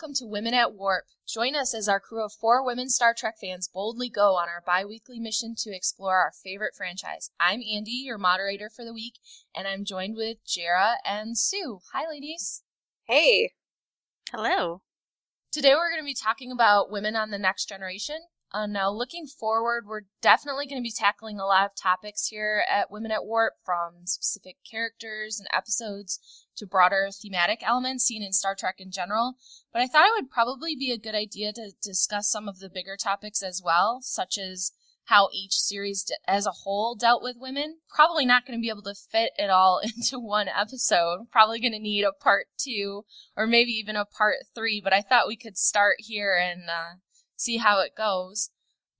welcome to Women at Warp. Join us as our crew of four women Star Trek fans boldly go on our bi weekly mission to explore our favorite franchise. I'm Andi, your moderator for the week, and I'm joined with Jarrah and Sue. Hi, ladies. Hey. Hello. Today we're going to be talking about women on the next generation. Uh, now, looking forward, we're definitely going to be tackling a lot of topics here at Women at Warp, from specific characters and episodes to broader thematic elements seen in Star Trek in general. But I thought it would probably be a good idea to discuss some of the bigger topics as well, such as how each series as a whole dealt with women. Probably not going to be able to fit it all into one episode. Probably going to need a part two or maybe even a part three, but I thought we could start here and uh, see how it goes.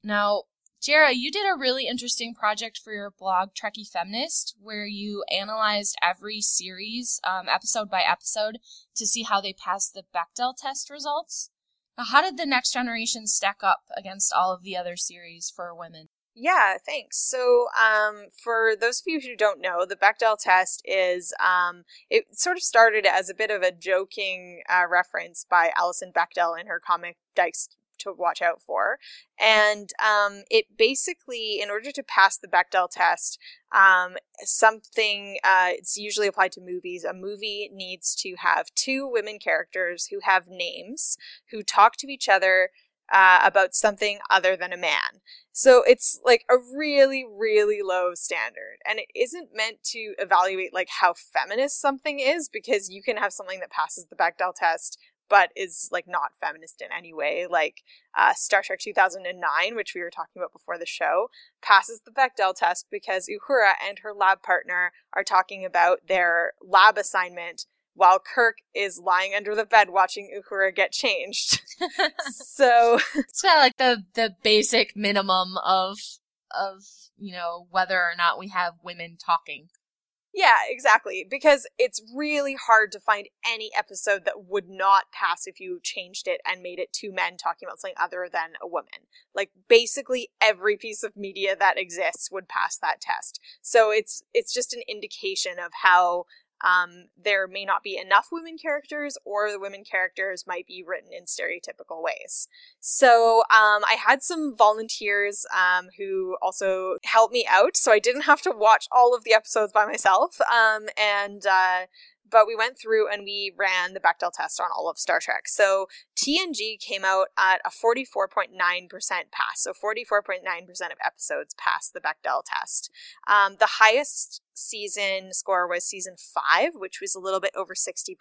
Now, Jarrah, you did a really interesting project for your blog, Trekkie Feminist, where you analyzed every series, um, episode by episode, to see how they passed the Bechdel test results. Now, how did the Next Generation stack up against all of the other series for women? Yeah, thanks. So, um, for those of you who don't know, the Bechdel test is um, it sort of started as a bit of a joking uh, reference by Alison Bechdel in her comic Dykes to watch out for. And um, it basically, in order to pass the Bechdel test, um, something uh, it's usually applied to movies. A movie needs to have two women characters who have names, who talk to each other. Uh, about something other than a man. So it's like a really, really low standard. And it isn't meant to evaluate like how feminist something is because you can have something that passes the Bechdel test but is like not feminist in any way. Like uh, Star Trek 2009, which we were talking about before the show, passes the Bechdel test because Uhura and her lab partner are talking about their lab assignment while Kirk is lying under the bed watching Uhura get changed. so it's kind of like the the basic minimum of of you know whether or not we have women talking. Yeah, exactly. Because it's really hard to find any episode that would not pass if you changed it and made it two men talking about something other than a woman. Like basically every piece of media that exists would pass that test. So it's it's just an indication of how um, there may not be enough women characters, or the women characters might be written in stereotypical ways. So um, I had some volunteers um, who also helped me out, so I didn't have to watch all of the episodes by myself. Um, and uh, but we went through and we ran the Bechdel test on all of Star Trek. So TNG came out at a 44.9% pass. So 44.9% of episodes passed the Bechdel test. Um, the highest season score was season five, which was a little bit over 60%.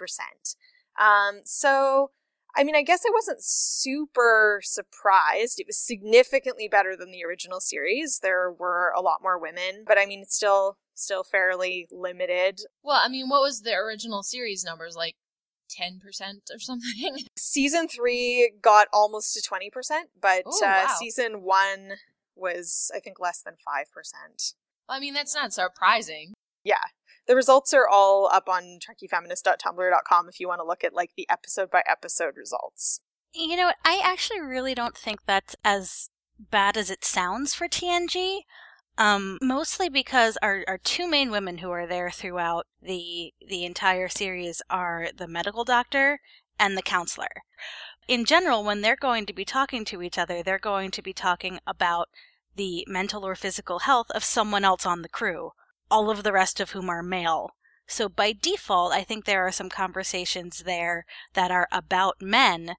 Um, so I mean, I guess I wasn't super surprised. It was significantly better than the original series. There were a lot more women, but I mean, it's still still fairly limited. Well, I mean, what was the original series numbers like? 10% or something? Season 3 got almost to 20%, but Ooh, uh, wow. season 1 was I think less than 5%. Well, I mean, that's not surprising. Yeah. The results are all up on trekkiefeminist.tumblr.com if you want to look at like the episode by episode results. You know, what, I actually really don't think that's as bad as it sounds for TNG. Um, mostly because our, our two main women who are there throughout the the entire series are the medical doctor and the counselor. In general, when they're going to be talking to each other, they're going to be talking about the mental or physical health of someone else on the crew, all of the rest of whom are male. So by default, I think there are some conversations there that are about men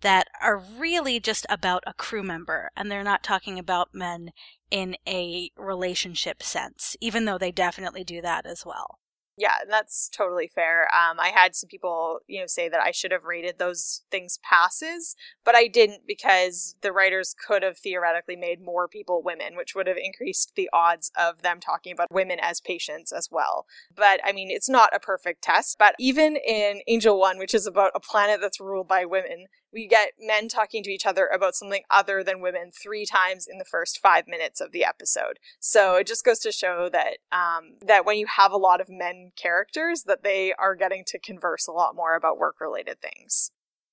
that are really just about a crew member, and they're not talking about men in a relationship sense, even though they definitely do that as well. Yeah, and that's totally fair. Um, I had some people, you know, say that I should have rated those things passes, but I didn't because the writers could have theoretically made more people women, which would have increased the odds of them talking about women as patients as well. But I mean, it's not a perfect test, but even in Angel One, which is about a planet that's ruled by women, we get men talking to each other about something other than women three times in the first five minutes of the episode. So it just goes to show that um, that when you have a lot of men characters, that they are getting to converse a lot more about work related things.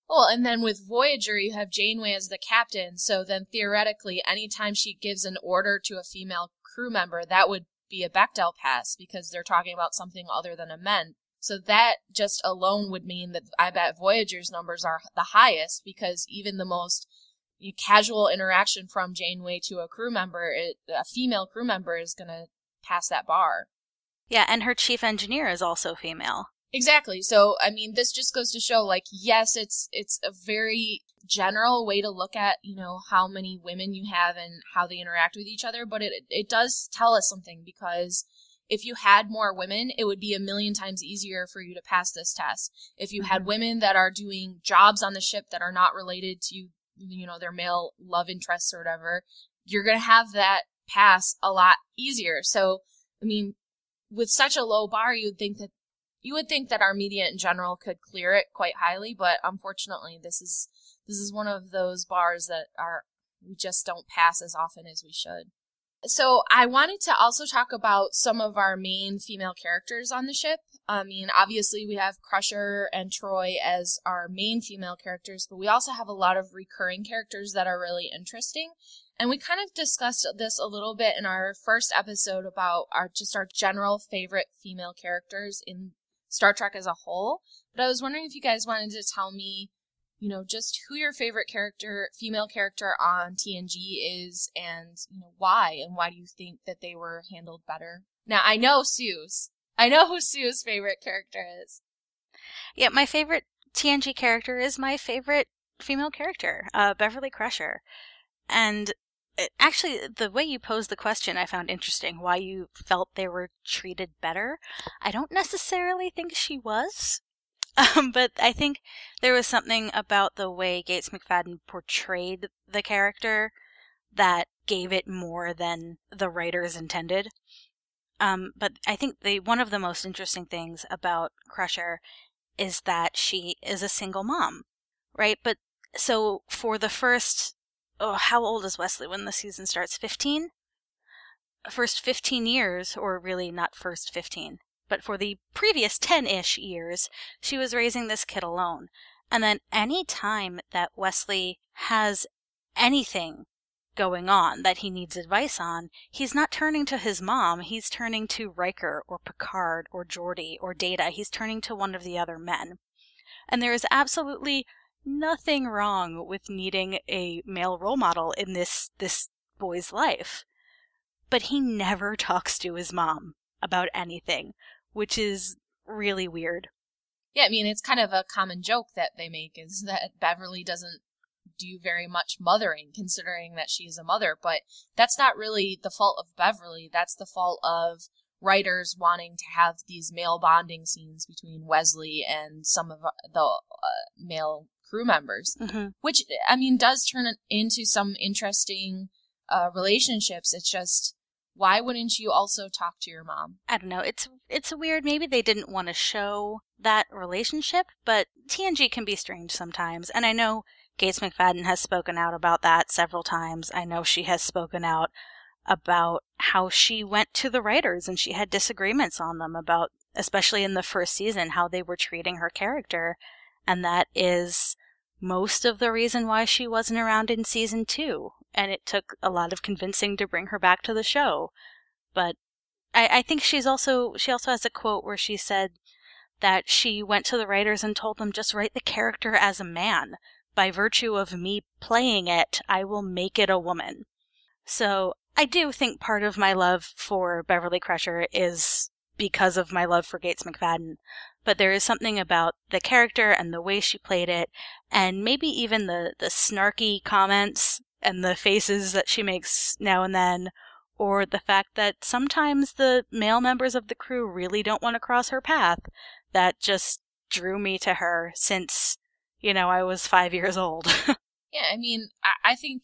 Well, and then with Voyager, you have Janeway as the captain, so then theoretically, anytime she gives an order to a female crew member, that would be a Bechdel pass because they're talking about something other than a men So that just alone would mean that I bet Voyager's numbers are the highest because even the most casual interaction from Janeway to a crew member, it, a female crew member, is going to pass that bar. Yeah, and her chief engineer is also female. Exactly. So, I mean, this just goes to show, like, yes, it's it's a very general way to look at, you know, how many women you have and how they interact with each other, but it it does tell us something because if you had more women, it would be a million times easier for you to pass this test. If you had mm-hmm. women that are doing jobs on the ship that are not related to, you know, their male love interests or whatever, you're going to have that pass a lot easier. So, I mean, with such a low bar, you'd think that you would think that our media in general could clear it quite highly, but unfortunately, this is this is one of those bars that are we just don't pass as often as we should. So I wanted to also talk about some of our main female characters on the ship. I mean, obviously we have Crusher and Troi as our main female characters, but we also have a lot of recurring characters that are really interesting. And we kind of discussed this a little bit in our first episode about our just our general favorite female characters in Star Trek as a whole. But I was wondering if you guys wanted to tell me you know, just who your favorite character, female character on TNG is and, you know, why and why do you think that they were handled better? Now, I know Sue's. I know who Sue's favorite character is. Yeah, my favorite TNG character is my favorite female character, uh, Beverly Crusher. And it, uh, actually, the way you posed the question I found interesting, why you felt they were treated better. I don't necessarily think she was. Um, but I think there was something about the way Gates McFadden portrayed the character that gave it more than the writers intended. Um, but I think the one of the most interesting things about Crusher is that she is a single mom, right? But so for the first, oh, how old is Wesley when the season starts? 15? First 15 years, or really not first 15, but for the previous 10 ish years, she was raising this kid alone. And then any time that Wesley has anything going on that he needs advice on, he's not turning to his mom, he's turning to Riker or Picard or Geordi or Data. He's turning to one of the other men. And there is absolutely nothing wrong with needing a male role model in this this boy's life. But he never talks to his mom about anything, which is really weird. Yeah, I mean, it's kind of a common joke that they make is that Beverly doesn't do very much mothering, considering that she is a mother, but that's not really the fault of Beverly. That's the fault of writers wanting to have these male bonding scenes between Wesley and some of the uh, male crew members, mm-hmm. which, I mean, does turn into some interesting uh, relationships. It's just why wouldn't you also talk to your mom? I don't know. It's it's weird. Maybe they didn't want to show that relationship, but TNG can be strange sometimes. And I know Gates McFadden has spoken out about that several times. I know she has spoken out about how she went to the writers and she had disagreements on them about especially in the first season how they were treating her character and that is most of the reason why she wasn't around in season 2 and it took a lot of convincing to bring her back to the show. But I, I think she's also she also has a quote where she said that she went to the writers and told them just write the character as a man. By virtue of me playing it, I will make it a woman. So I do think part of my love for Beverly Crusher is because of my love for Gates McFadden. But there is something about the character and the way she played it, and maybe even the, the snarky comments and the faces that she makes now and then, or the fact that sometimes the male members of the crew really don't want to cross her path, that just drew me to her since, you know, I was five years old. yeah, I mean, I, I think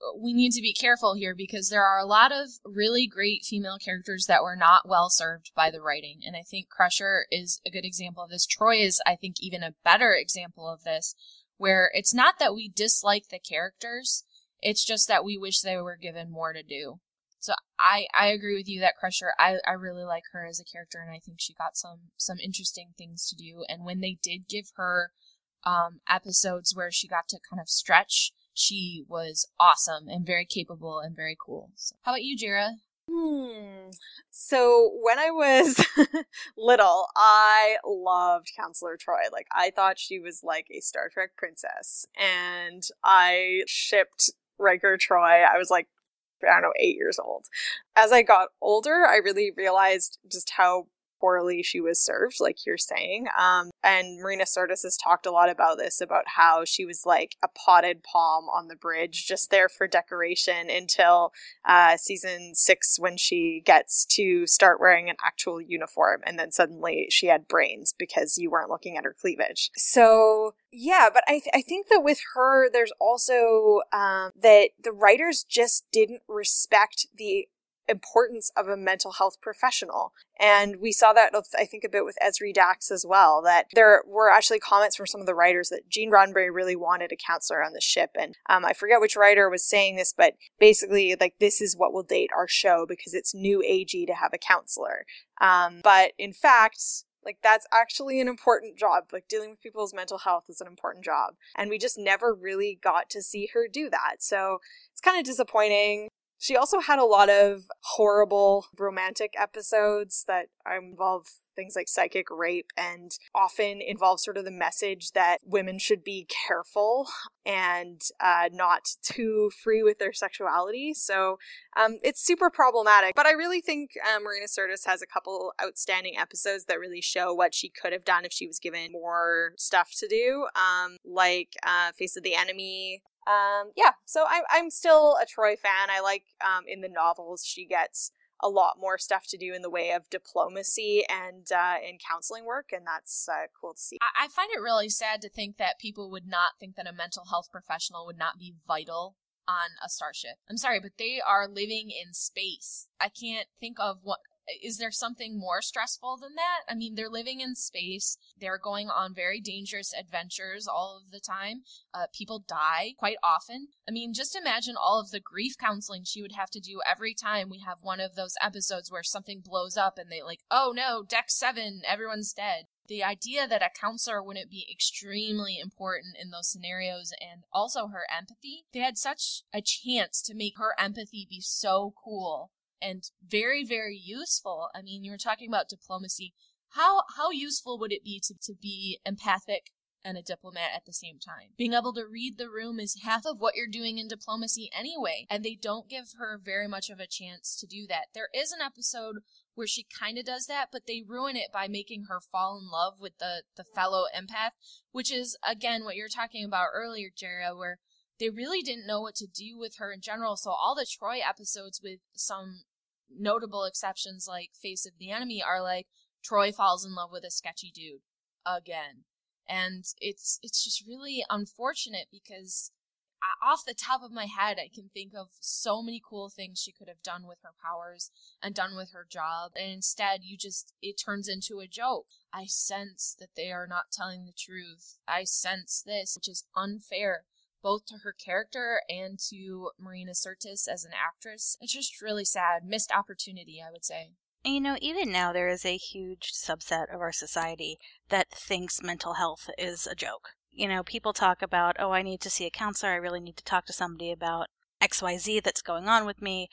uh, we need to be careful here because there are a lot of really great female characters that were not well served by the writing. And I think Crusher is a good example of this. Troi is, I think, even a better example of this, where it's not that we dislike the characters, it's just that we wish they were given more to do. So I, I agree with you that Crusher, I, I really like her as a character and I think she got some, some interesting things to do. And when they did give her, um, episodes where she got to kind of stretch, she was awesome and very capable and very cool. So, how about you, Jarrah? Hmm. So when I was little, I loved Counselor Troi. Like I thought she was like a Star Trek princess, and I shipped Riker Troi, I was like, I don't know, eight years old. As I got older, I really realized just how poorly she was served, like you're saying. Um, and Marina Sirtis has talked a lot about this, about how she was like a potted palm on the bridge, just there for decoration until uh, season six when she gets to start wearing an actual uniform. And then suddenly she had brains because you weren't looking at her cleavage. So yeah, but I, th- I think that with her, there's also um, that the writers just didn't respect the importance of a mental health professional. And we saw that, I think, a bit with Ezri Dax as well, that there were actually comments from some of the writers that Gene Roddenberry really wanted a counselor on the ship. And um, I forget which writer was saying this, but basically, like, this is what will date our show because it's new agey to have a counselor. Um, but in fact, like that's actually an important job. Like dealing with people's mental health is an important job. And we just never really got to see her do that. So it's kind of disappointing. She also had a lot of horrible romantic episodes that involve things like psychic rape and often involve sort of the message that women should be careful and uh, not too free with their sexuality. So um, it's super problematic. But I really think uh, Marina Sirtis has a couple outstanding episodes that really show what she could have done if she was given more stuff to do, um, like uh, Face of the Enemy, um, yeah, so I'm I'm still a Troi fan. I like um, in the novels she gets a lot more stuff to do in the way of diplomacy and uh, in counseling work, and that's uh, cool to see. I-, I find it really sad to think that people would not think that a mental health professional would not be vital on a starship. I'm sorry, but they are living in space. I can't think of what is there something more stressful than that? I mean, they're living in space. They're going on very dangerous adventures all of the time. Uh, people die quite often. I mean, just imagine all of the grief counseling she would have to do every time we have one of those episodes where something blows up and they like, oh no, deck seven, everyone's dead the idea that a counselor wouldn't be extremely important in those scenarios and also her empathy they had such a chance to make her empathy be so cool and very very useful. I mean you were talking about diplomacy. How how useful would it be to, to be empathic and a diplomat at the same time? Being able to read the room is half of what you're doing in diplomacy anyway and they don't give her very much of a chance to do that. There is an episode where she kind of does that but they ruin it by making her fall in love with the the fellow empath which is again what you were talking about earlier Jarrah, where they really didn't know what to do with her in general. So all the Troi episodes with some notable exceptions like Face of the Enemy are like Troi falls in love with a sketchy dude again. And it's it's just really unfortunate because off the top of my head, I can think of so many cool things she could have done with her powers and done with her job. And instead, you just, it turns into a joke. I sense that they are not telling the truth. I sense this, which is unfair both to her character and to Marina Sirtis as an actress. It's just really sad. Missed opportunity, I would say. And You know, even now there is a huge subset of our society that thinks mental health is a joke. You know, people talk about, oh, I need to see a counselor, I really need to talk to somebody about XYZ that's going on with me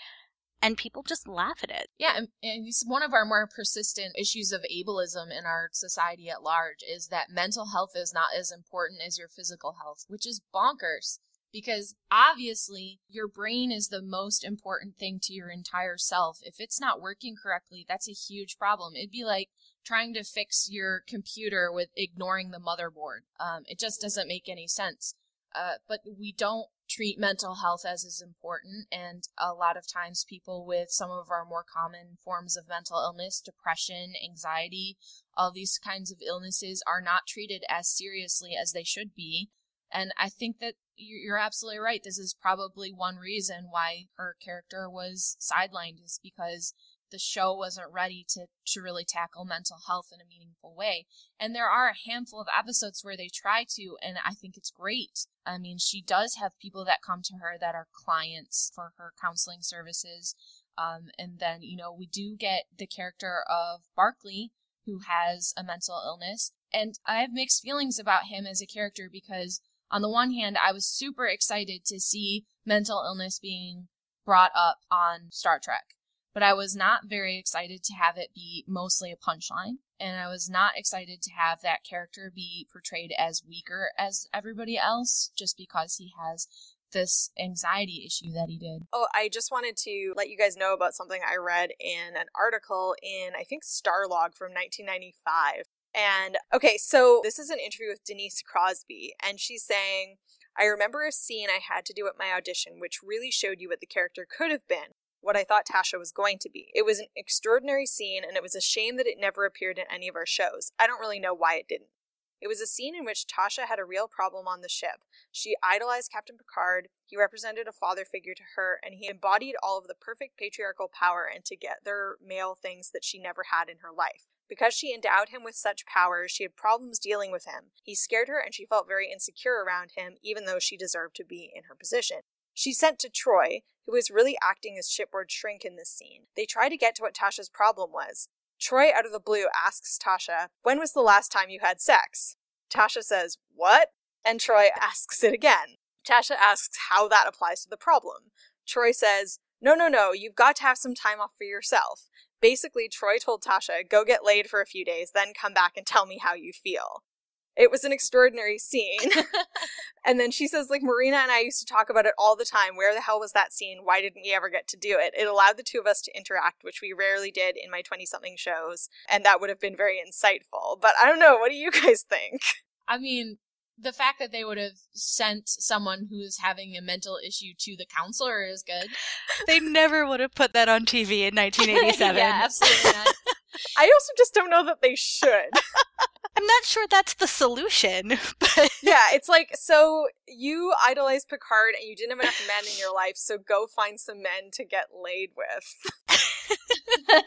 and people just laugh at it. Yeah, and, and it's one of our more persistent issues of ableism in our society at large is that mental health is not as important as your physical health, which is bonkers because obviously your brain is the most important thing to your entire self. If it's not working correctly, that's a huge problem. It'd be like trying to fix your computer with ignoring the motherboard. Um, it just doesn't make any sense. Uh, but we don't treat mental health as is important and a lot of times people with some of our more common forms of mental illness depression anxiety all these kinds of illnesses are not treated as seriously as they should be. And i think that you're absolutely right. This is probably one reason why her character was sidelined is because the show wasn't ready to, to really tackle mental health in a meaningful way. And there are a handful of episodes where they try to, and I think it's great. I mean, she does have people that come to her that are clients for her counseling services. Um, and then, you know, we do get the character of Barclay, who has a mental illness. And I have mixed feelings about him as a character because, on the one hand, I was super excited to see mental illness being brought up on Star Trek but I was not very excited to have it be mostly a punchline. And I was not excited to have that character be portrayed as weaker as everybody else just because he has this anxiety issue that he did. Oh, I just wanted to let you guys know about something I read in an article in, I think, Starlog from 1995. And okay, so this is an interview with Denise Crosby, and she's saying, I remember a scene I had to do at my audition, which really showed you what the character could have been, what I thought Tasha was going to be. It was an extraordinary scene, and it was a shame that it never appeared in any of our shows. I don't really know why it didn't. It was a scene in which Tasha had a real problem on the ship. She idolized Captain Picard, he represented a father figure to her, and he embodied all of the perfect patriarchal power and together male things that she never had in her life. Because she endowed him with such powers, she had problems dealing with him. He scared her and she felt very insecure around him, even though she deserved to be in her position. She sent to Troi, who is really acting as shipboard shrink in this scene. They try to get to what Tasha's problem was. Troi, out of the blue, asks Tasha, When was the last time you had sex? Tasha says, What? And Troi asks it again. Tasha asks how that applies to the problem. Troi says, No, no, no, you've got to have some time off for yourself. Basically, Troi told Tasha, Go get laid for a few days, then come back and tell me how you feel. It was an extraordinary scene. and then she says, like, Marina and I used to talk about it all the time. Where the hell was that scene? Why didn't we ever get to do it? It allowed the two of us to interact, which we rarely did in my 20 something shows. And that would have been very insightful. But I don't know. What do you guys think? I mean, the fact that they would have sent someone who's having a mental issue to the counselor is good. They never would have put that on TV in 1987. yeah, absolutely not. I also just don't know that they should. I'm not sure that's the solution, but yeah, it's like so you idolize Picard and you didn't have enough men in your life, so go find some men to get laid with.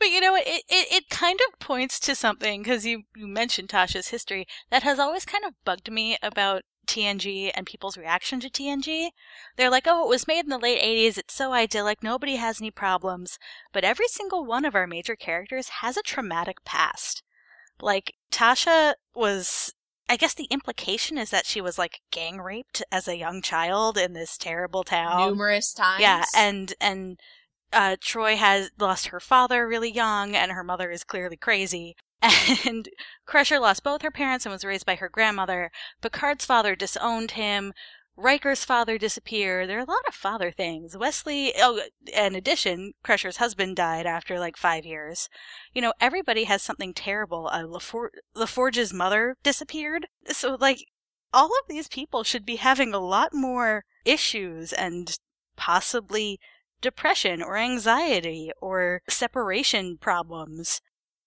but you know what? It, it, it kind of points to something because you, you mentioned Tasha's history that has always kind of bugged me about TNG and people's reaction to TNG. They're like, oh, it was made in the late 80s, it's so idyllic, nobody has any problems. But every single one of our major characters has a traumatic past. Like, Tasha was. I guess the implication is that she was like gang raped as a young child in this terrible town. Numerous times. Yeah, and and uh, Troi has lost her father really young, and her mother is clearly crazy. And Crusher lost both her parents and was raised by her grandmother. Picard's father disowned him. Riker's father disappeared. There are a lot of father things. Wesley, oh, in addition, Crusher's husband died after like five years. You know, everybody has something terrible. Uh, LaFor- LaForge's mother disappeared. So, like, all of these people should be having a lot more issues and possibly depression or anxiety or separation problems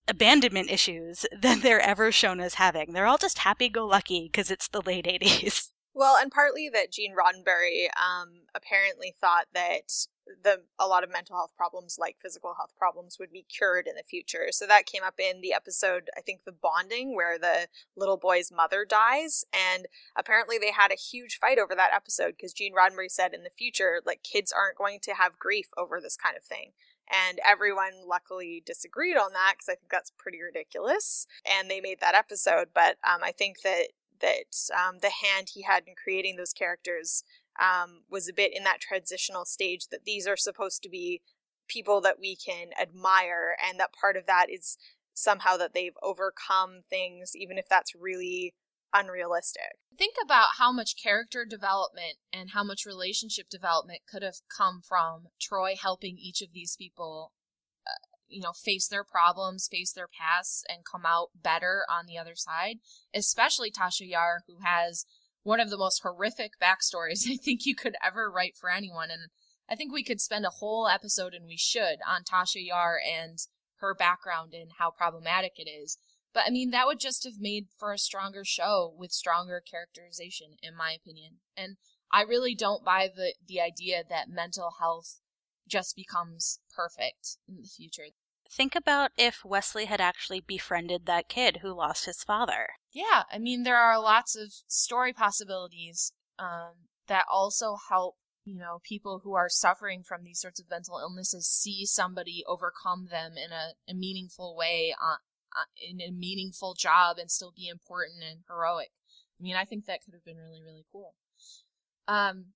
abandonment issues than they're ever shown as having. They're all just happy go lucky because it's the late 80s. Well, and partly that Gene Roddenberry um, apparently thought that the a lot of mental health problems, like physical health problems, would be cured in the future. So that came up in the episode, I think, The Bonding, where the little boy's mother dies, and apparently they had a huge fight over that episode because Gene Roddenberry said in the future, like kids aren't going to have grief over this kind of thing. And everyone luckily disagreed on that because I think that's pretty ridiculous. And they made that episode. But um, I think that that um, the hand he had in creating those characters um, was a bit in that transitional stage that these are supposed to be people that we can admire and that part of that is somehow that they've overcome things even if that's really unrealistic. Think about how much character development and how much relationship development could have come from Troi helping each of these people you know, face their problems, face their pasts, and come out better on the other side. Especially Tasha Yar, who has one of the most horrific backstories I think you could ever write for anyone. And I think we could spend a whole episode, and we should, on Tasha Yar and her background and how problematic it is. But I mean, that would just have made for a stronger show with stronger characterization, in my opinion. And I really don't buy the, the idea that mental health just becomes perfect in the future. Think about if Wesley had actually befriended that kid who lost his father. Yeah, I mean, there are lots of story possibilities um, that also help, you know, people who are suffering from these sorts of mental illnesses see somebody overcome them in a, a meaningful way, on, uh, in a meaningful job, and still be important and heroic. I mean, I think that could have been really, really cool. Um,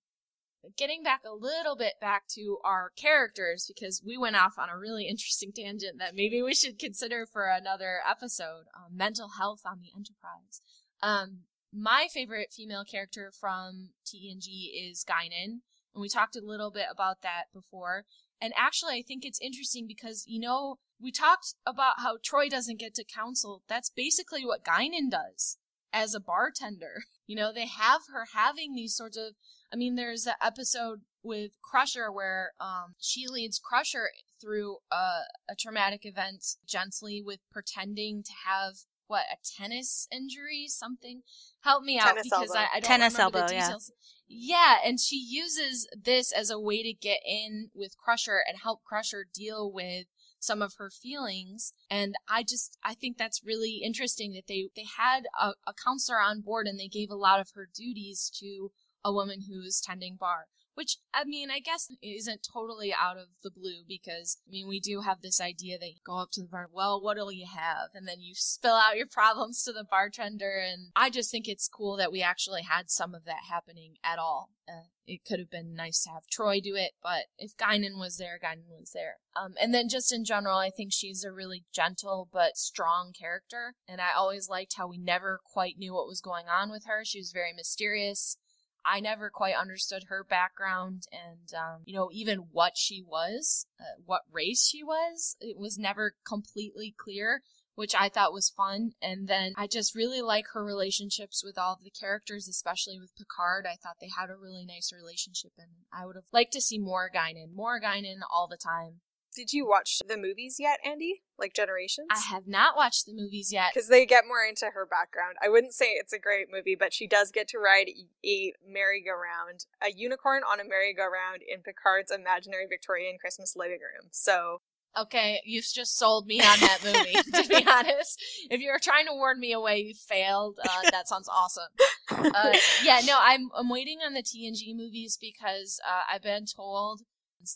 getting back a little bit back to our characters because we went off on a really interesting tangent that maybe we should consider for another episode um, mental health on the enterprise. Um, my favorite female character from tng is guinan and we talked a little bit about that before. And actually i think it's interesting because you know we talked about how Troi doesn't get to counsel. That's basically what guinan does as a bartender. You know they have her having these sorts of I mean, there's an episode with Crusher where um, she leads Crusher through a, a traumatic event gently with pretending to have what a tennis injury, something. Help me out Tennis because elbow. I, I don't Tennis remember elbow, the yeah. details. Yeah, and she uses this as a way to get in with Crusher and help Crusher deal with some of her feelings and i just i think that's really interesting that they they had a, a counselor on board and they gave a lot of her duties to a woman who's tending bar which i mean i guess isn't totally out of the blue because i mean we do have this idea that you go up to the bar well what'll you have and then you spill out your problems to the bartender and i just think it's cool that we actually had some of that happening at all uh, it could have been nice to have Troi do it, but if Guinan was there, Guinan was there. Um, and then just in general, I think she's a really gentle but strong character, and I always liked how we never quite knew what was going on with her. She was very mysterious. I never quite understood her background and, um, you know, even what she was, uh, what race she was. It was never completely clear which I thought was fun. And then I just really like her relationships with all of the characters, especially with Picard. I thought they had a really nice relationship, and I would have liked to see more Guinan, more Guinan all the time. Did you watch the movies yet, Andi? Like Generations? I have not watched the movies yet. Because they get more into her background. I wouldn't say it's a great movie, but she does get to ride a merry-go-round, a unicorn on a merry-go-round in Picard's imaginary Victorian Christmas living room. So Okay, you've just sold me on that movie. to be honest, if you were trying to warn me away, you failed. Uh, that sounds awesome. Uh, yeah, no, I'm I'm waiting on the TNG movies because uh, I've been told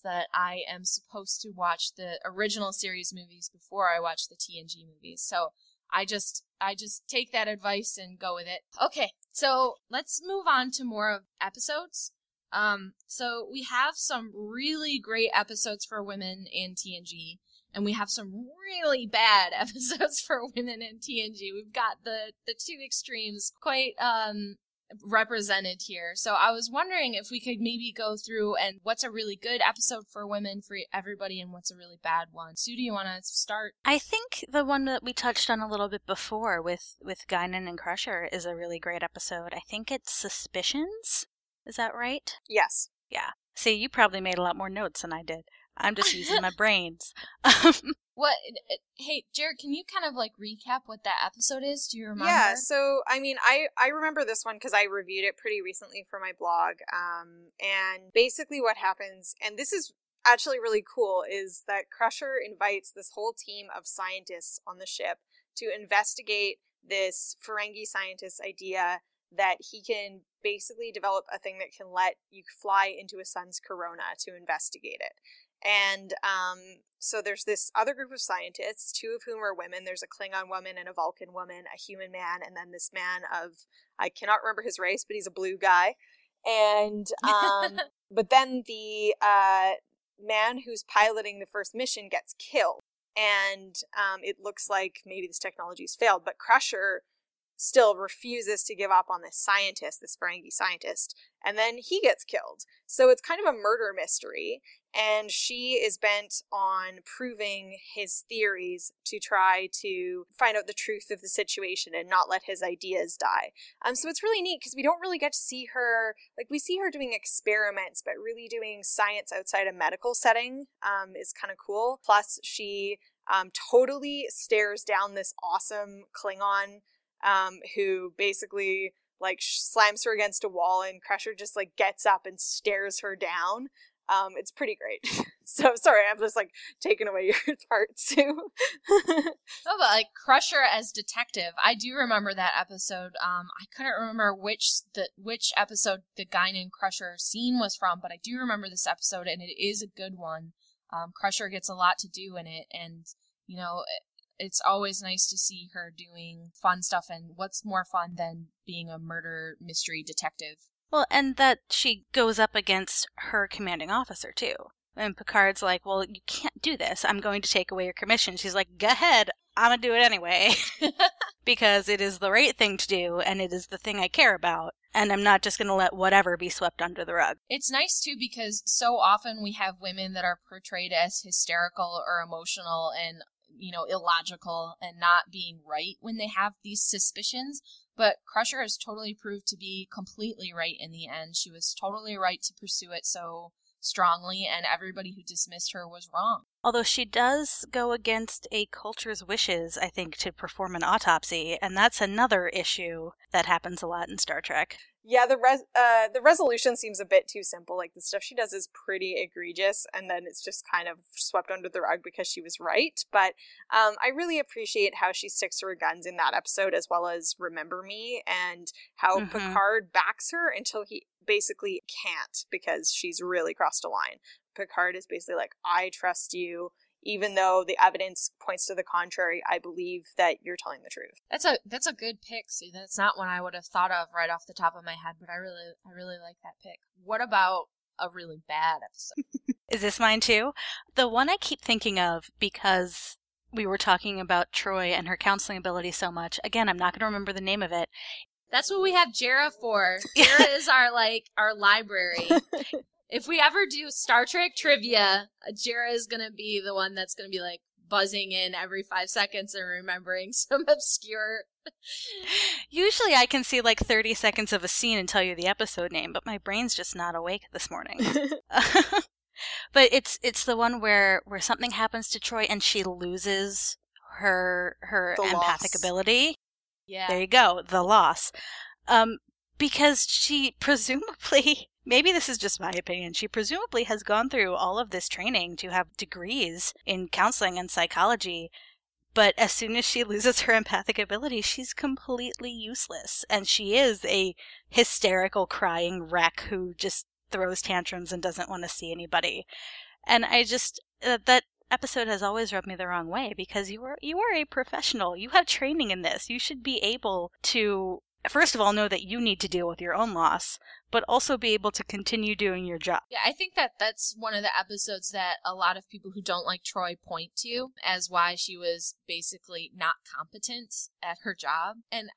that I am supposed to watch the original series movies before I watch the TNG movies. So I just I just take that advice and go with it. Okay, so let's move on to more of episodes. Um, so we have some really great episodes for women in TNG, and we have some really bad episodes for women in TNG. We've got the the two extremes quite um represented here. So I was wondering if we could maybe go through and what's a really good episode for women for everybody and what's a really bad one. Sue, do you want to start? I think the one that we touched on a little bit before with with Guinan and Crusher is a really great episode. I think it's Suspicions. Is that right? yes. Yeah. See, you probably made a lot more notes than I did. I'm just using my brains. Um, What? uh, Hey, Jarrah, can you kind of like recap what that episode is? Do you remember? Yeah, so I mean, I I remember this one because I reviewed it pretty recently for my blog. Um, and basically, what happens, and this is actually really cool, is that Crusher invites this whole team of scientists on the ship to investigate this Ferengi scientist's idea that he can basically develop a thing that can let you fly into a sun's corona to investigate it. And um, so there's this other group of scientists, two of whom are women. There's a Klingon woman and a Vulcan woman, a human man, and then this man of I cannot remember his race, but he's a blue guy. And um, but then the uh, man who's piloting the first mission gets killed, and um, it looks like maybe this technology's failed. But Crusher still refuses to give up on this scientist, this Ferengi scientist, and then he gets killed. So it's kind of a murder mystery, and she is bent on proving his theories to try to find out the truth of the situation and not let his ideas die. Um, so it's really neat because we don't really get to see her like we see her doing experiments, but really doing science outside a medical setting um, is kind of cool. Plus, she um, totally stares down this awesome Klingon um, who basically like slams her against a wall and Crusher just like gets up and stares her down. Um, it's pretty great. so sorry, I'm just like taking away your part too. Oh, but like Crusher as detective, I do remember that episode. Um, I couldn't remember which the which episode the Guinan Crusher scene was from, but I do remember this episode, and it is a good one. Um, Crusher gets a lot to do in it, and you know, it- it's always nice to see her doing fun stuff. And what's more fun than being a murder mystery detective? Well, and that she goes up against her commanding officer too. And Picard's like, "Well, you can't do this. I'm going to take away your commission." She's like, "Go ahead. I'm gonna do it anyway." because it is the right thing to do and it is the thing I care about. And I'm not just going to let whatever be swept under the rug. It's nice too because so often we have women that are portrayed as hysterical or emotional and, you know, illogical and not being right when they have these suspicions. But Crusher has totally proved to be completely right in the end. She was totally right to pursue it so strongly, and everybody who dismissed her was wrong. Although she does go against a culture's wishes, I think, to perform an autopsy, and that's another issue that happens a lot in Star Trek. Yeah, the res- uh, the resolution seems a bit too simple. Like the stuff she does is pretty egregious, and then it's just kind of swept under the rug because she was right. But um, I really appreciate how she sticks to her guns in that episode, as well as Remember Me, and how Mhm. Picard backs her until he basically can't because she's really crossed a line. Picard is basically like, "I trust you." Even though the evidence points to the contrary, I believe that you're telling the truth. That's a that's a good pick, Sue. That's not one I would have thought of right off the top of my head, but I really I really like that pick. What about a really bad episode? Is this mine too? The one I keep thinking of because we were talking about Troi and her counseling ability so much. Again, I'm not going to remember the name of it. That's what we have Jarrah for. Jarrah is our like our library. If we ever do Star Trek trivia, Jarrah is gonna be the one that's gonna be like buzzing in every five seconds and remembering some obscure. Usually I can see like 30 seconds of a scene and tell you the episode name, but my brain's just not awake this morning. but it's it's the one where where something happens to Troi and she loses her her The empathic loss. ability. Yeah. There you go, the loss. Um, because she presumably, maybe this is just my opinion, she presumably has gone through all of this training to have degrees in counseling and psychology. But as soon as she loses her empathic ability, she's completely useless. And she is a hysterical, crying wreck who just throws tantrums and doesn't want to see anybody. And I just, uh, that episode has always rubbed me the wrong way because you are you are a professional. You have training in this. You should be able to first of all know that you need to deal with your own loss, but also be able to continue doing your job. Yeah, I think that that's one of the episodes that a lot of people who don't like Troi point to as why she was basically not competent at her job. And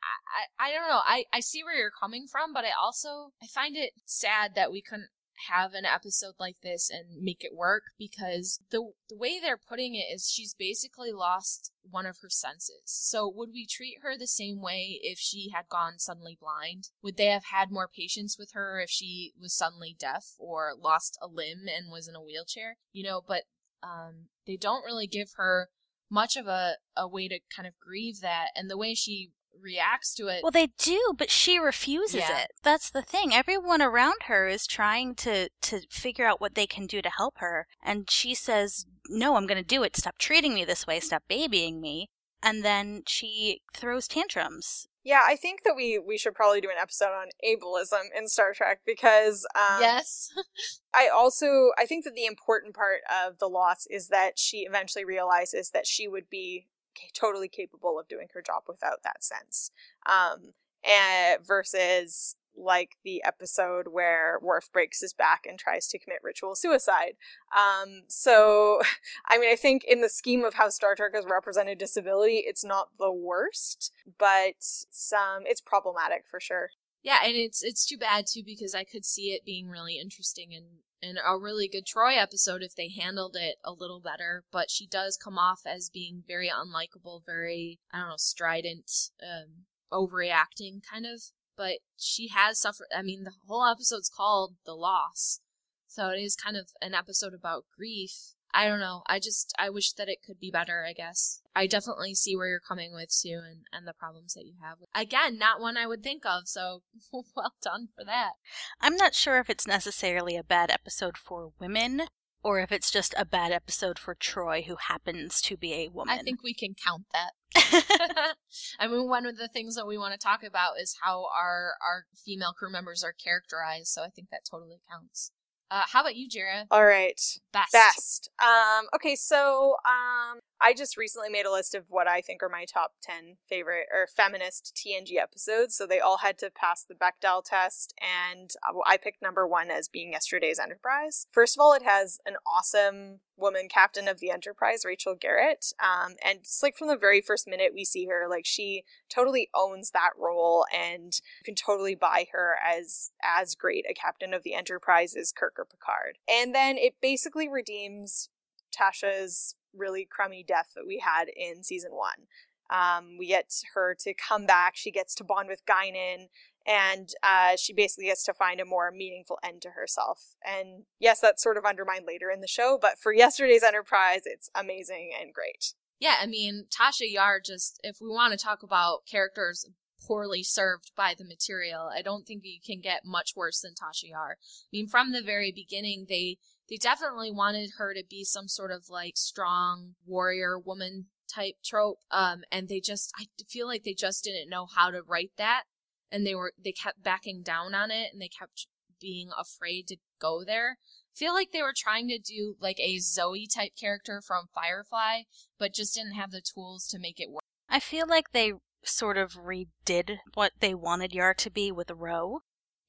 I, I, I don't know. I, I see where you're coming from, but I also I find it sad that we couldn't have an episode like this and make it work because the the way they're putting it is she's basically lost one of her senses. So would we treat her the same way if she had gone suddenly blind? Would they have had more patience with her if she was suddenly deaf or lost a limb and was in a wheelchair? You know, but um, they don't really give her much of a, a way to kind of grieve that and the way she reacts to it Well, they do, but she refuses Yeah. it. That's the thing. Everyone around her is trying to to figure out what they can do to help her, and she says, "No, I'm going to do it. Stop treating me this way. Stop babying me." And then she throws tantrums. Yeah, I think that we we should probably do an episode on ableism in Star Trek because um, yes I also I think that the important part of the loss is that she eventually realizes that she would be ca- totally capable of doing her job without that sense. Um, and versus like the episode where Worf breaks his back and tries to commit ritual suicide. Um, so, I mean, I think in the scheme of how Star Trek has represented disability, it's not the worst, but some it's problematic for sure. Yeah, and it's it's too bad too because I could see it being really interesting and and a really good Troi episode if they handled it a little better. But she does come off as being very unlikable, very I don't know, strident, um, overreacting kind of. But she has suffered. I mean, the whole episode's called "The Loss," so it is kind of an episode about grief. I don't know. I just I wish that it could be better. I guess I definitely see where you're coming with Sue and and the problems that you have. Again, not one I would think of. So well done for that. I'm not sure if it's necessarily a bad episode for women or if it's just a bad episode for Troi, who happens to be a woman. I think we can count that. I mean, one of the things that we want to talk about is how our our female crew members are characterized. So I think that totally counts. Uh, how about you, Jarrah? All right. Best. Best. Um, okay, so um, I just recently made a list of what I think are my top 10 favorite or feminist TNG episodes. So they all had to pass the Bechdel test, and uh, I picked number one as being yesterday's Enterprise. First of all, it has an awesome woman captain of the Enterprise, Rachel Garrett. Um, and it's like from the very first minute we see her, like she totally owns that role, and you can totally buy her as as great a captain of the Enterprise as Kirk or Picard. And then it basically redeems Tasha's really crummy death that we had in season one. Um, we get her to come back. She gets to bond with Guinan, and uh, she basically gets to find a more meaningful end to herself. And yes, that's sort of undermined later in the show, but for yesterday's Enterprise, it's amazing and great. Yeah, I mean, Tasha Yar just, if we want to talk about characters poorly served by the material, I don't think you can get much worse than Tasha Yar. I mean, from the very beginning, they they definitely wanted her to be some sort of like strong warrior woman type trope um and they just i feel like they just didn't know how to write that and they were they kept backing down on it and they kept being afraid to go there. Feel like they were trying to do like a zoe type character from firefly but just didn't have the tools to make it work. I feel like they sort of redid what they wanted Yar to be with Ro.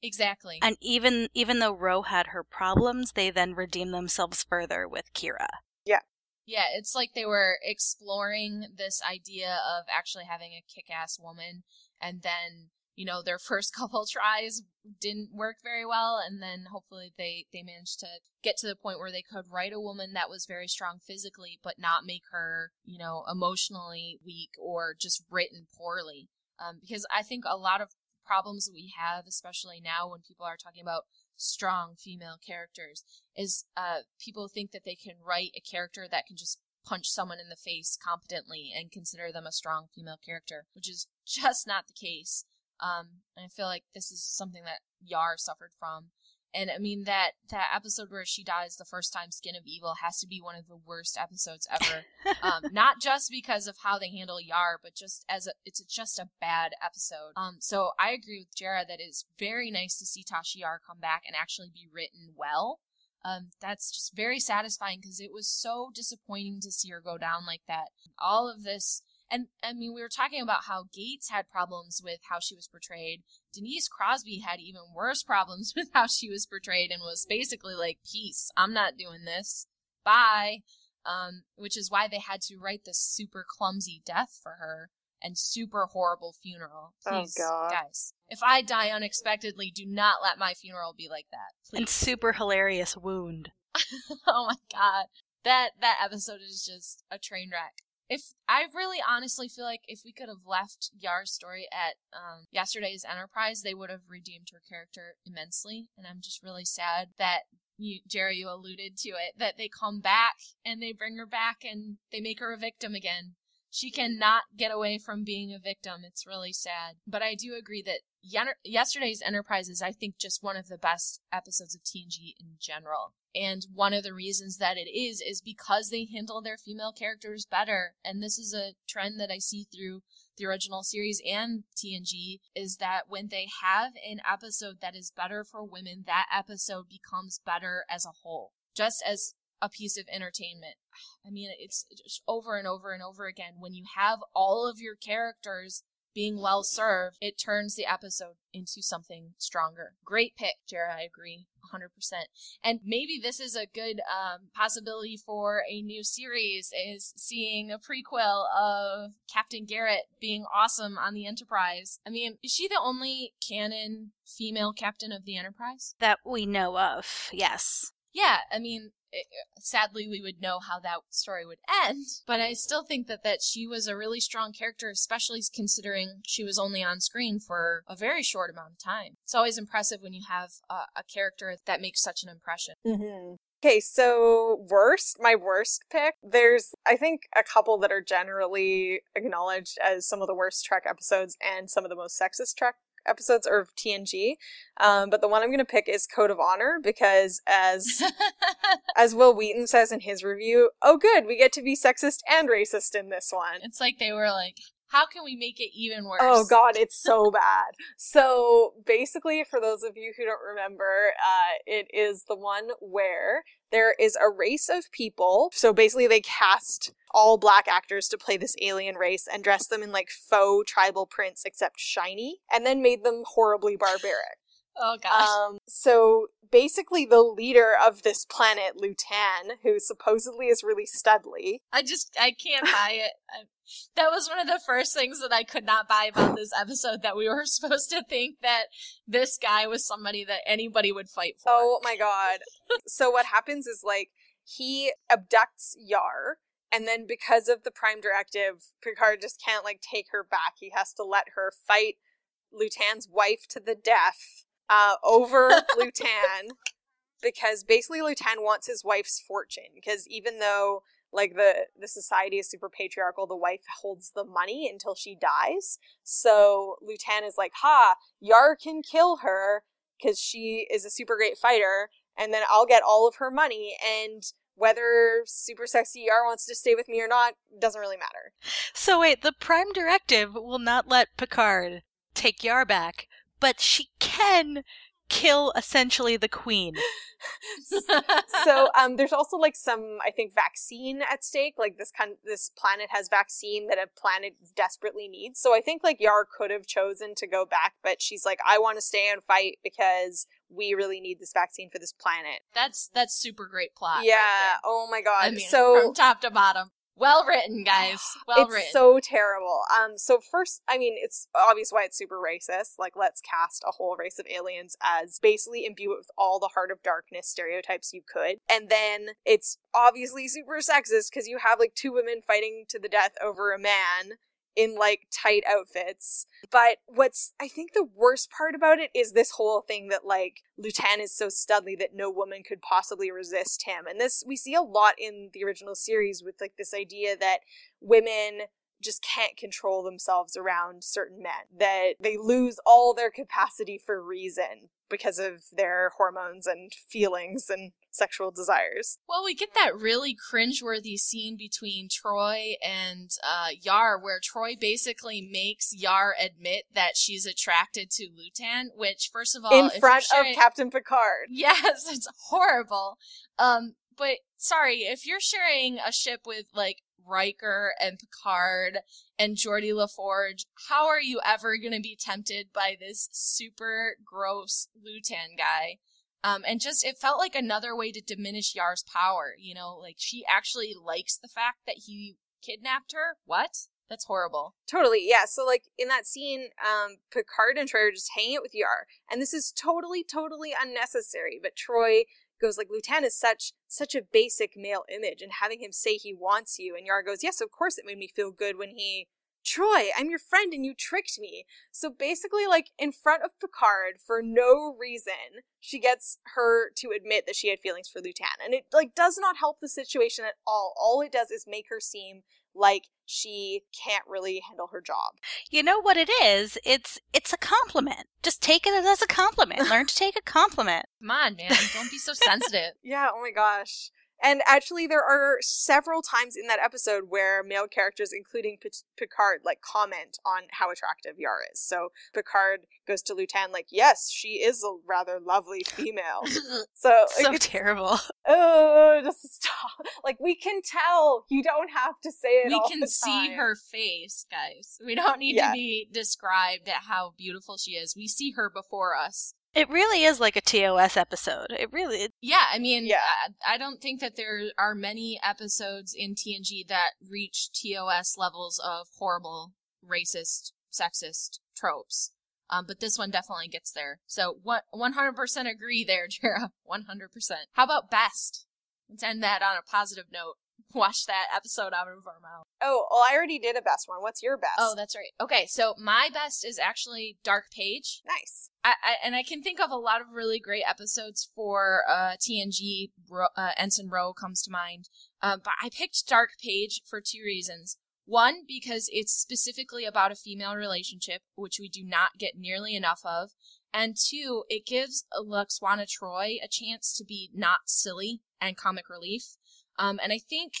exactly And even even though Ro had her problems, they then redeemed themselves further with Kira. Yeah. Yeah, it's like they were exploring this idea of actually having a kick ass woman, and then, you know, their first couple tries didn't work very well, and then hopefully they, they managed to get to the point where they could write a woman that was very strong physically, but not make her, you know, emotionally weak or just written poorly. Um, because I think a lot of problems that we have, especially now when people are talking about strong female characters is uh, people think that they can write a character that can just punch someone in the face competently and consider them a strong female character, which is just not the case. Um, and I feel like this is something that Yar suffered from. And I mean that that episode where she dies the first time, Skin of Evil, has to be one of the worst episodes ever. um, not just because of how they handle Yar, but just as a, it's just a bad episode. Um, so I agree with Jarrah that it's very nice to see Tasha Yar come back and actually be written well. Um, that's just very satisfying because it was so disappointing to see her go down like that. All of this, and I mean, we were talking about how Gates had problems with how she was portrayed. Denise Crosby had even worse problems with how she was portrayed and was basically like, "Peace, I'm not doing this. Bye." Um, which is why they had to write this super clumsy death for her and super horrible funeral. Oh, Please, God. guys, if I die unexpectedly, do not let my funeral be like that. Please. And super hilarious wound. oh my god. That that episode is just a train wreck. If I really honestly feel like if we could have left Yar's story at um, yesterday's Enterprise, they would have redeemed her character immensely, and I'm just really sad that you, Jerry, you alluded to it that they come back and they bring her back and they make her a victim again. She cannot get away from being a victim. It's really sad. But I do agree that yesterday's Enterprise is, I think, just one of the best episodes of TNG in general. And one of the reasons that it is, is because they handle their female characters better. And this is a trend that I see through the original series and TNG is that when they have an episode that is better for women, that episode becomes better as a whole. Just as a piece of entertainment. I mean, it's over and over and over again. When you have all of your characters being well served, it turns the episode into something stronger. Great pick, Jarrah. I agree 100%. And maybe this is a good um, possibility for a new series is seeing a prequel of Captain Garrett being awesome on the Enterprise. I mean, is she the only canon female captain of the Enterprise? That we know of, yes. Yeah, I mean, it, sadly we would know how that story would end but i still think that that she was a really strong character especially considering she was only on screen for a very short amount of time it's always impressive when you have a, a character that makes such an impression Mm-hmm. Okay, so worst, my worst pick. There's, I think, a couple that are generally acknowledged as some of the worst Trek episodes and some of the most sexist Trek episodes of TNG. Um, but the one I'm going to pick is Code of Honor because, as as Wil Wheaton says in his review, oh good, we get to be sexist and racist in this one. it's like they were like How can we make it even worse? Oh god, it's so bad. So basically, for those of you who don't remember, uh, it is the one where there is a race of people. So basically, they cast all black actors to play this alien race and dressed them in like faux tribal prints, except shiny, and then made them horribly barbaric. Oh gosh. Um, so basically, the leader of this planet, Lutan, who supposedly is really studly, I just I can't buy it. I, that was one of the first things that I could not buy about this episode. That we were supposed to think that this guy was somebody that anybody would fight for. Oh my god. so what happens is like he abducts Yar and then because of the prime directive, Picard just can't like take her back. He has to let her fight Lutan's wife to the death uh, over Lutan because basically Lutan wants his wife's fortune because even though like the the society is super patriarchal the wife holds the money until she dies. So lutan is like ha yar can kill her because she is a super great fighter and then i'll get all of her money and whether super sexy yar wants to stay with me or not doesn't really matter. So wait, the Prime Directive will not let Picard take Yar back, but she can kill essentially the Queen. so um there's also like some i think vaccine at stake like this kind this planet has vaccine that a planet desperately needs so i think like yar could have chosen to go back but she's like i want to stay and fight because we really need this vaccine for this planet that's that's super great plot. yeah there. oh my god I mean, so from top to bottom, well written, guys. Well it's written. so terrible. Um, so first, I mean, it's obvious why it's super racist. Like, let's cast a whole race of aliens as basically imbue it with all the heart of darkness stereotypes you could, and then it's obviously super sexist because you have like two women fighting to the death over a man in like tight outfits. But what's I think the worst part about it is this whole thing that like Lutan is so studly that no woman could possibly resist him. And this we see a lot in the original series with like this idea that women just can't control themselves around certain men, that they lose all their capacity for reason because of their hormones and feelings and sexual desires. Well, we get that really cringeworthy scene between Troi and uh, Yar, where Troi basically makes Yar admit that she's attracted to Lutan. Which, first of all, in front of sharing- Captain Picard. yes, it's horrible. Um, but sorry, if you're sharing a ship with like Riker and Picard and Geordi La Forge, how are you ever going to be tempted by this super gross Lutan guy? Um, and just it felt like another way to diminish Yar's power. You know, like she actually likes the fact that he kidnapped her. What? That's horrible. Totally, yeah. So like in that scene, um, Picard and Troi are just hanging out with Yar, and this is totally, totally unnecessary. But Troi goes like, "Lutan is such such a basic male image, and having him say he wants you," and Yar goes, "Yes, of course it made me feel good when he." Troi, I'm your friend and you tricked me. So basically, like, in front of Picard, for no reason, she gets her to admit that she had feelings for Lutan. And it, like, does not help the situation at all. All it does is make her seem like she can't really handle her job. You know what it is? It's it's a compliment. Just take it as a compliment. Learn to take a compliment. Come on, man. Don't be so sensitive. Yeah, oh my gosh. And actually, there are several times in that episode where male characters, including P- Picard, like comment on how attractive Yar is. So Picard goes to Lutan like, "Yes, she is a rather lovely female." So, So like, terrible. oh, just stop. Like we can tell. You don't have to say it. we can see her face, guys. We don't need Yeah. to be described at how beautiful she is. We see her before us. It really is like a TOS episode. It really it, Yeah, I mean, Yeah. I, I don't think that there are many episodes in TNG that reach TOS levels of horrible, racist, sexist tropes. Um, but this one definitely gets there. So what, 100% agree there, Jarrah. 100%. How about best? Let's end that on a positive note. Wash that episode out of our mouth. Oh, well, I already did a best one. What's your best? Oh, that's right. Okay, so my best is actually Dark Page. nice. I, I, and I can think of a lot of really great episodes for uh, TNG. Uh, Ensign Ro comes to mind, uh, but I picked Dark Page for two reasons. One, because it's specifically about a female relationship, which we do not get nearly enough of, and two, it gives Lwaxana Troi a chance to be not silly and comic relief. Um, and I think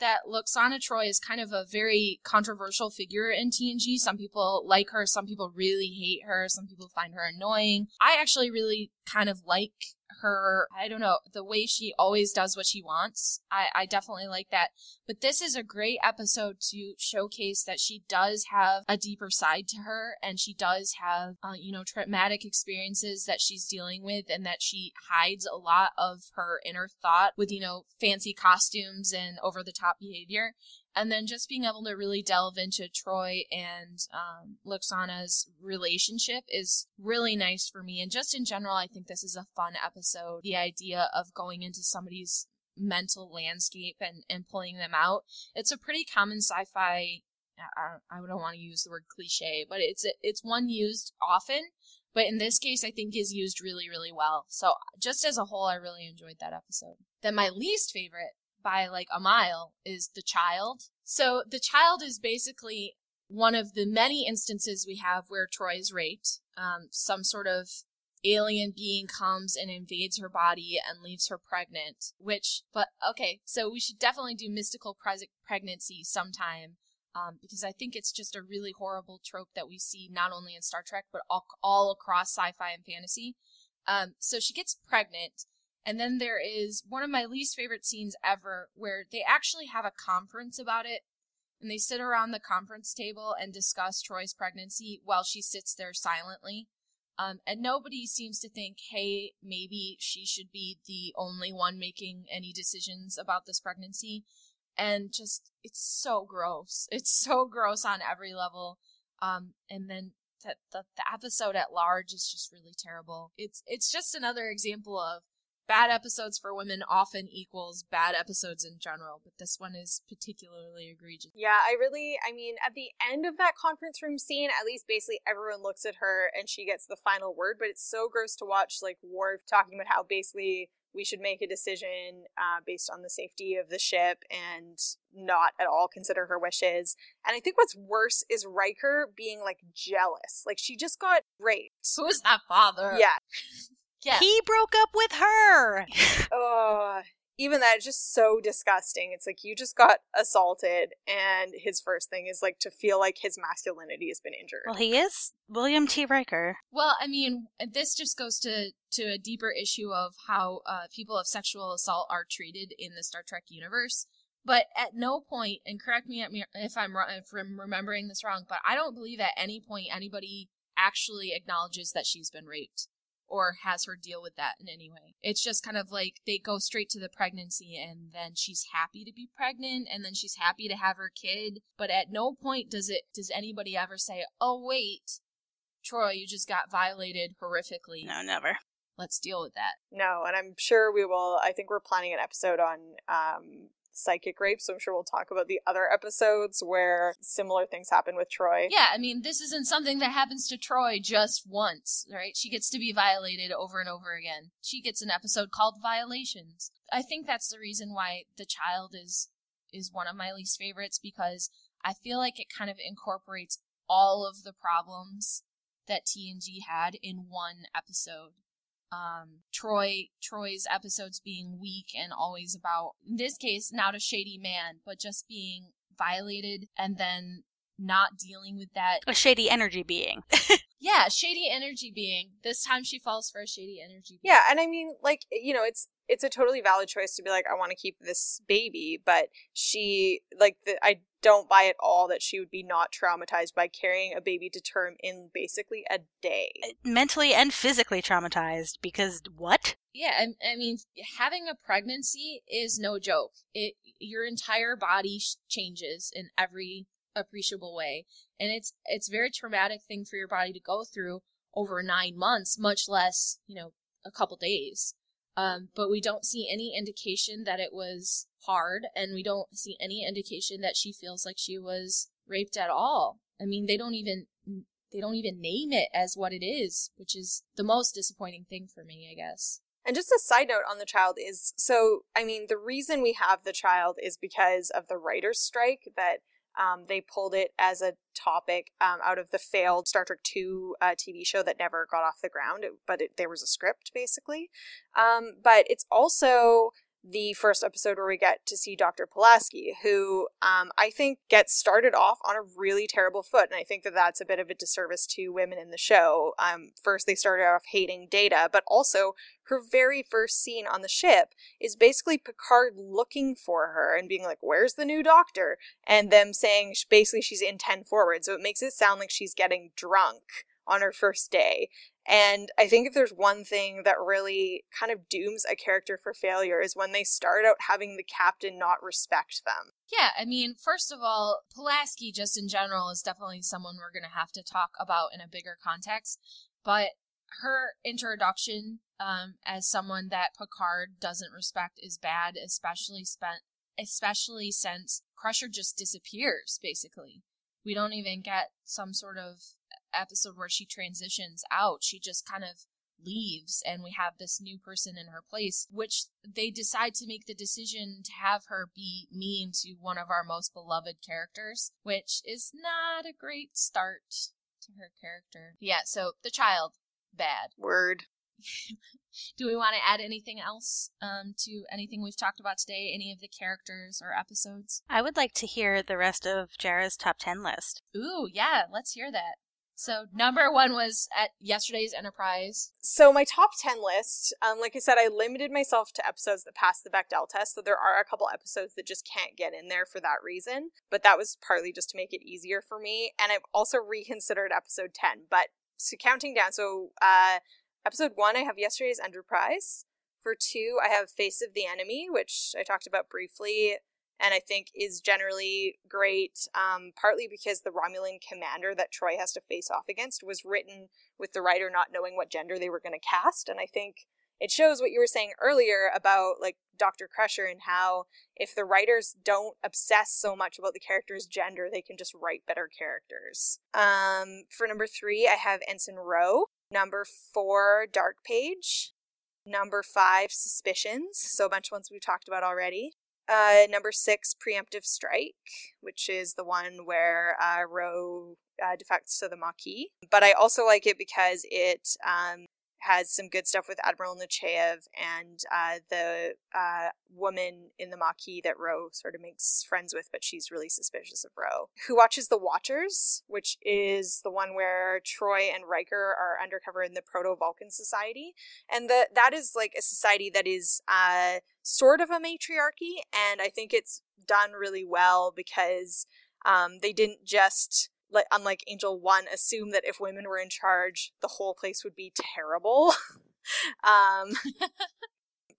that Lwaxana Troi is kind of a very controversial figure in TNG. Some people like her, some people really hate her, some people find her annoying. I actually really kind of like her i don't know the way she always does what she wants. I i definitely like that. But this is a great episode to showcase that she does have a deeper side to her and she does have uh, you know traumatic experiences that she's dealing with and that she hides a lot of her inner thought with you know fancy costumes and over the top behavior and then just being able to really delve into Troi and um, Lwaxana's relationship is really nice for me. And just in general, I think this is a fun episode. The idea of going into somebody's mental landscape and, and pulling them out. It's a pretty common sci-fi. I, I don't want to use the word cliche, but it's it's one used often. But in this case, I think is used really, really well. So just as a whole, I really enjoyed that episode. Then my least favorite by like a mile is the child. So the child is basically one of the many instances we have where Troi is raped. Um, some sort of alien being comes and invades her body and leaves her pregnant. Which, but okay, so we should definitely do mystical pre- pregnancy sometime. Um, because I think it's just a really horrible trope that we see not only in Star Trek but all, all across sci-fi and fantasy. Um, so she gets pregnant, and then there is one of my least favorite scenes ever where they actually have a conference about it. And they sit around the conference table and discuss Troi's pregnancy while she sits there silently. Um, and nobody seems to think, hey, maybe she should be the only one making any decisions about this pregnancy. And just, it's so gross. It's so gross on every level. Um, and then the, the, the episode at large is just really terrible. It's, it's just another example of bad episodes for women often equals bad episodes in general, but this one is particularly egregious. Yeah, I really, I mean, at the end of that conference room scene, at least basically everyone looks at her and she gets the final word, but it's so gross to watch, like, Worf talking about how basically we should make a decision uh, based on the safety of the ship and not at all consider her wishes. And I think what's worse is Riker being like jealous. Like she just got raped. Who is that father? Yeah. Yeah. He broke up with her. oh, even that is just so disgusting. It's like you just got assaulted, and his first thing is like to feel like his masculinity has been injured. Well, he is William T. Riker. Well, I mean, this just goes to to a deeper issue of how uh, people of sexual assault are treated in the Star Trek universe. But at no point, and correct me if I'm if I'm remembering this wrong, but I don't believe at any point anybody actually acknowledges that she's been raped or has her deal with that in any way. It's just kind of like they go straight to the pregnancy and then she's happy to be pregnant and then she's happy to have her kid, but at no point does it does anybody ever say, "Oh wait, Troi, you just got violated horrifically." No, never. Let's deal with that. No, and I'm sure we will. I think we're planning an episode on um, psychic rape, so I'm sure we'll talk about the other episodes where similar things happen with Troi. Yeah, I mean, this isn't something that happens to Troi just once, right? She gets to be violated over and over again. She gets an episode called Violations. I think that's the reason why The Child is is one of my least favorites because I feel like it kind of incorporates all of the problems that TNG had in one episode um, Troi Troi's episodes being weak and always about in this case not a shady man, but just being violated and then not dealing with that. A shady energy being. yeah, shady energy being. This time she falls for a shady energy being. Yeah, and I mean, like, you know, it's it's a totally valid choice to be like, I want to keep this baby, but she like the I don't buy at all that she would be not traumatized by carrying a baby to term in basically a day. Uh, mentally and physically traumatized because what? Yeah, I, I mean, having a pregnancy is no joke. It your entire body changes in every appreciable way, and it's it's a very traumatic thing for your body to go through over nine months, much less you know a couple days. Um, but we don't see any indication that it was hard, and we don't see any indication that she feels like she was raped at all. I mean, they don't even they don't even name it as what it is, which is the most disappointing thing for me, I guess. And just a side note on the child is so, I mean, the reason we have the child is because of the writer's strike that um, they pulled it as a topic um, out of the failed Star Trek II uh, TV show that never got off the ground, but it, there was a script basically. Um, but it's also the first episode where we get to see Dr. Pulaski, who um, I think gets started off on a really terrible foot. And I think that that's a bit of a disservice to women in the show. Um, first, they started off hating Data, but also her very first scene on the ship is basically Picard looking for her and being like, Where's the new doctor? And them saying basically she's in 10 forward. So it makes it sound like she's getting drunk on her first day. And I think if there's one thing that really kind of dooms a character for failure is when they start out having the captain not respect them. Yeah, I mean, first of all, Pulaski, just in general, is definitely someone we're going to have to talk about in a bigger context. But her introduction um, as someone that Picard doesn't respect is bad, especially spent, especially since Crusher just disappears. Basically, we don't even get some sort of episode where she transitions out. She just kind of leaves and we have this new person in her place, which they decide to make the decision to have her be mean to one of our most beloved characters, which is not a great start to her character. Yeah, so the child, bad. Word. Do we want to add anything else um, to anything we've talked about today? Any of the characters or episodes? I would like to hear the rest of Jarrah's top 10 list. Ooh, yeah, let's hear that. So number one was at yesterday's Enterprise. So my top 10 list, um, like I said, I limited myself to episodes that passed the Bechdel test. So there are a couple episodes that just can't get in there for that reason. But that was partly just to make it easier for me. And I've also reconsidered episode 10. But so counting down, so uh, episode one, I have yesterday's Enterprise. For two, I have Face of the Enemy, which I talked about briefly and I think is generally great, um, partly because the Romulan commander that Troi has to face off against was written with the writer not knowing what gender they were going to cast, and I think it shows what you were saying earlier about like Dr. Crusher and how if the writers don't obsess so much about the character's gender, they can just write better characters. Um, for number three, I have Ensign Ro. Number four, Dark Page. Number five, Suspicions. So a bunch of ones we've talked about already. Uh, number six, preemptive strike, which is the one where uh, Ro uh, defects to the Maquis. But I also like it because it um, has some good stuff with Admiral Nechayev and uh, the uh, woman in the Maquis that Ro sort of makes friends with, but she's really suspicious of Ro. Who watches The Watchers, which is the one where Troi and Riker are undercover in the Proto Vulcan Society, and the, that is like a society that is uh, sort of a matriarchy, and I think it's done really well because um, they didn't just like unlike Angel One, assume that if women were in charge, the whole place would be terrible. um,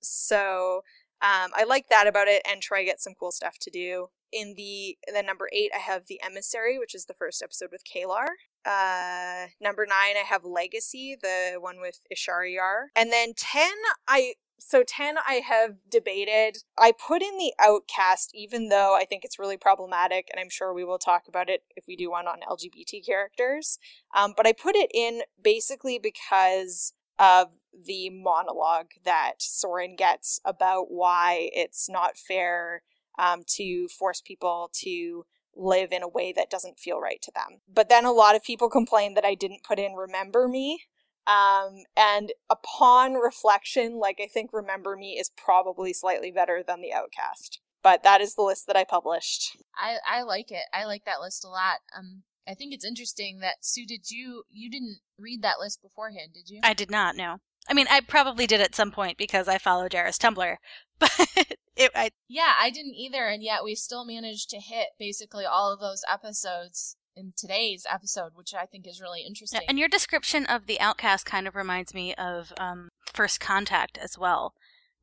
so um, I like that about it, and Troi get some cool stuff to do. In the the number eight, I have the emissary, which is the first episode with K'Ehleyr. Uh, number nine, I have Legacy, the one with Ishara Yar, and then ten, I so 10 I have debated. I put in the outcast even though I think it's really problematic and I'm sure we will talk about it if we do one on LGBT characters. Um, but I put it in basically because of the monologue that Soren gets about why it's not fair um, to force people to live in a way that doesn't feel right to them. But then a lot of people complain that I didn't put in Remember Me, um, and upon reflection, like I think Remember Me is probably slightly better than The Outcast. But that is the list that I published. I, I like it. I like that list a lot. Um, I think it's interesting that Sue, did you you didn't read that list beforehand, did you? I did not. No. I mean, I probably did at some point because I follow Jarrah's Tumblr, but it, I yeah, I didn't either, and yet we still managed to hit basically all of those episodes in today's episode, which I think is really interesting. And your description of the outcast kind of reminds me of um, First Contact as well,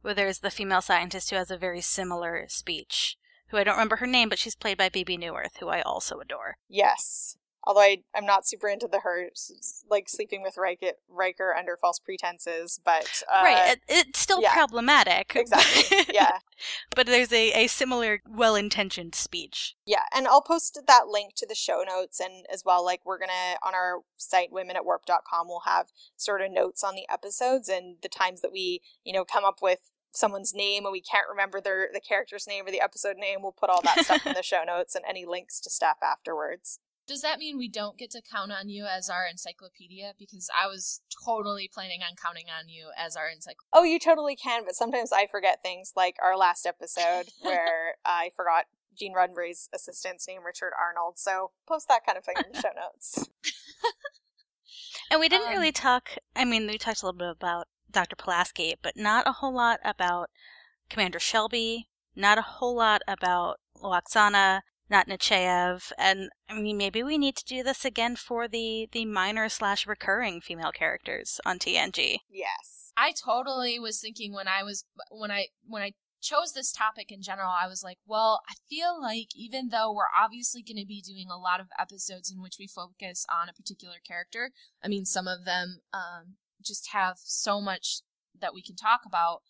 where there's the female scientist who has a very similar speech, who I don't remember her name, but she's played by Bebe Neuwirth, who I also adore. Yes. Although I, I'm not super into the her like sleeping with Riker, Riker under false pretenses, but uh, right, it, it's still yeah. problematic. Exactly. Yeah. but there's a, a similar well-intentioned speech. Yeah, and I'll post that link to the show notes and as well like we're going to on our site womenatwarp.com we'll have sort of notes on the episodes and the times that we, you know, come up with someone's name and we can't remember their the character's name or the episode name, we'll put all that stuff in the show notes and any links to stuff afterwards. Does that mean we don't get to count on you as our encyclopedia? Because I was totally planning on counting on you as our encyclopedia. Oh, you totally can, but sometimes I forget things like our last episode where I forgot Gene Roddenberry's assistant's name, Richard Arnold. So post that kind of thing in the show notes. And we didn't Um, really talk, I mean, we talked a little bit about Dr. Pulaski, but not a whole lot about Commander Shelby, not a whole lot about Lwaxana, not Nechayev, and I mean, maybe we need to do this again for the, the minor slash recurring female characters on TNG. Yes. I totally was thinking when I was when I when I chose this topic in general, I was like, well, I feel like even though we're obviously going to be doing a lot of episodes in which we focus on a particular character, I mean, some of them um, just have so much that we can talk about.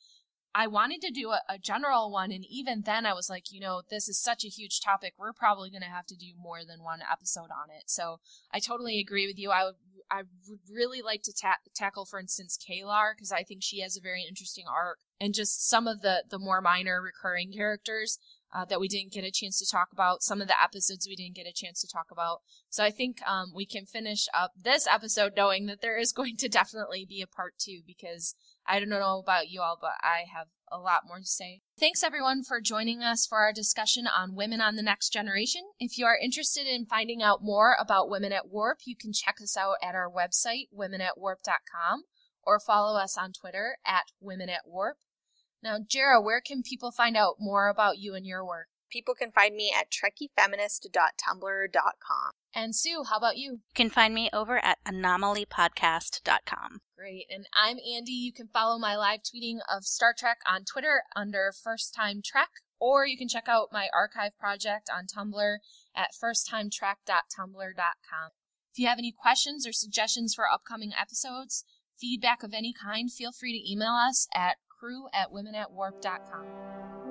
I wanted to do a, a general one, and even then, I was like, you know, this is such a huge topic. We're probably going to have to do more than one episode on it. So I totally agree with you. I would, I would really like to ta- tackle, for instance, K'Ehleyr because I think she has a very interesting arc, and just some of the the more minor recurring characters uh, that we didn't get a chance to talk about. Some of the episodes we didn't get a chance to talk about. So I think um, we can finish up this episode knowing that there is going to definitely be a part two because I don't know about you all, but I have a lot more to say. Thanks everyone for joining us for our discussion on women on the next generation. If you are interested in finding out more about Women at Warp, you can check us out at our website, womenatwarp.com, or follow us on Twitter at Women at Warp. Now, Jarrah, where can people find out more about you and your work? People can find me at trekkiefeminist.tumblr.com. And Sue, how about you? You can find me over at anomalypodcast.com. Great. And I'm Andi. You can follow my live tweeting of Star Trek on Twitter under First Time Trek, or you can check out my archive project on Tumblr at firsttimetrek.tumblr.com. If you have any questions or suggestions for upcoming episodes, feedback of any kind, feel free to email us at crew at womenatwarp.com.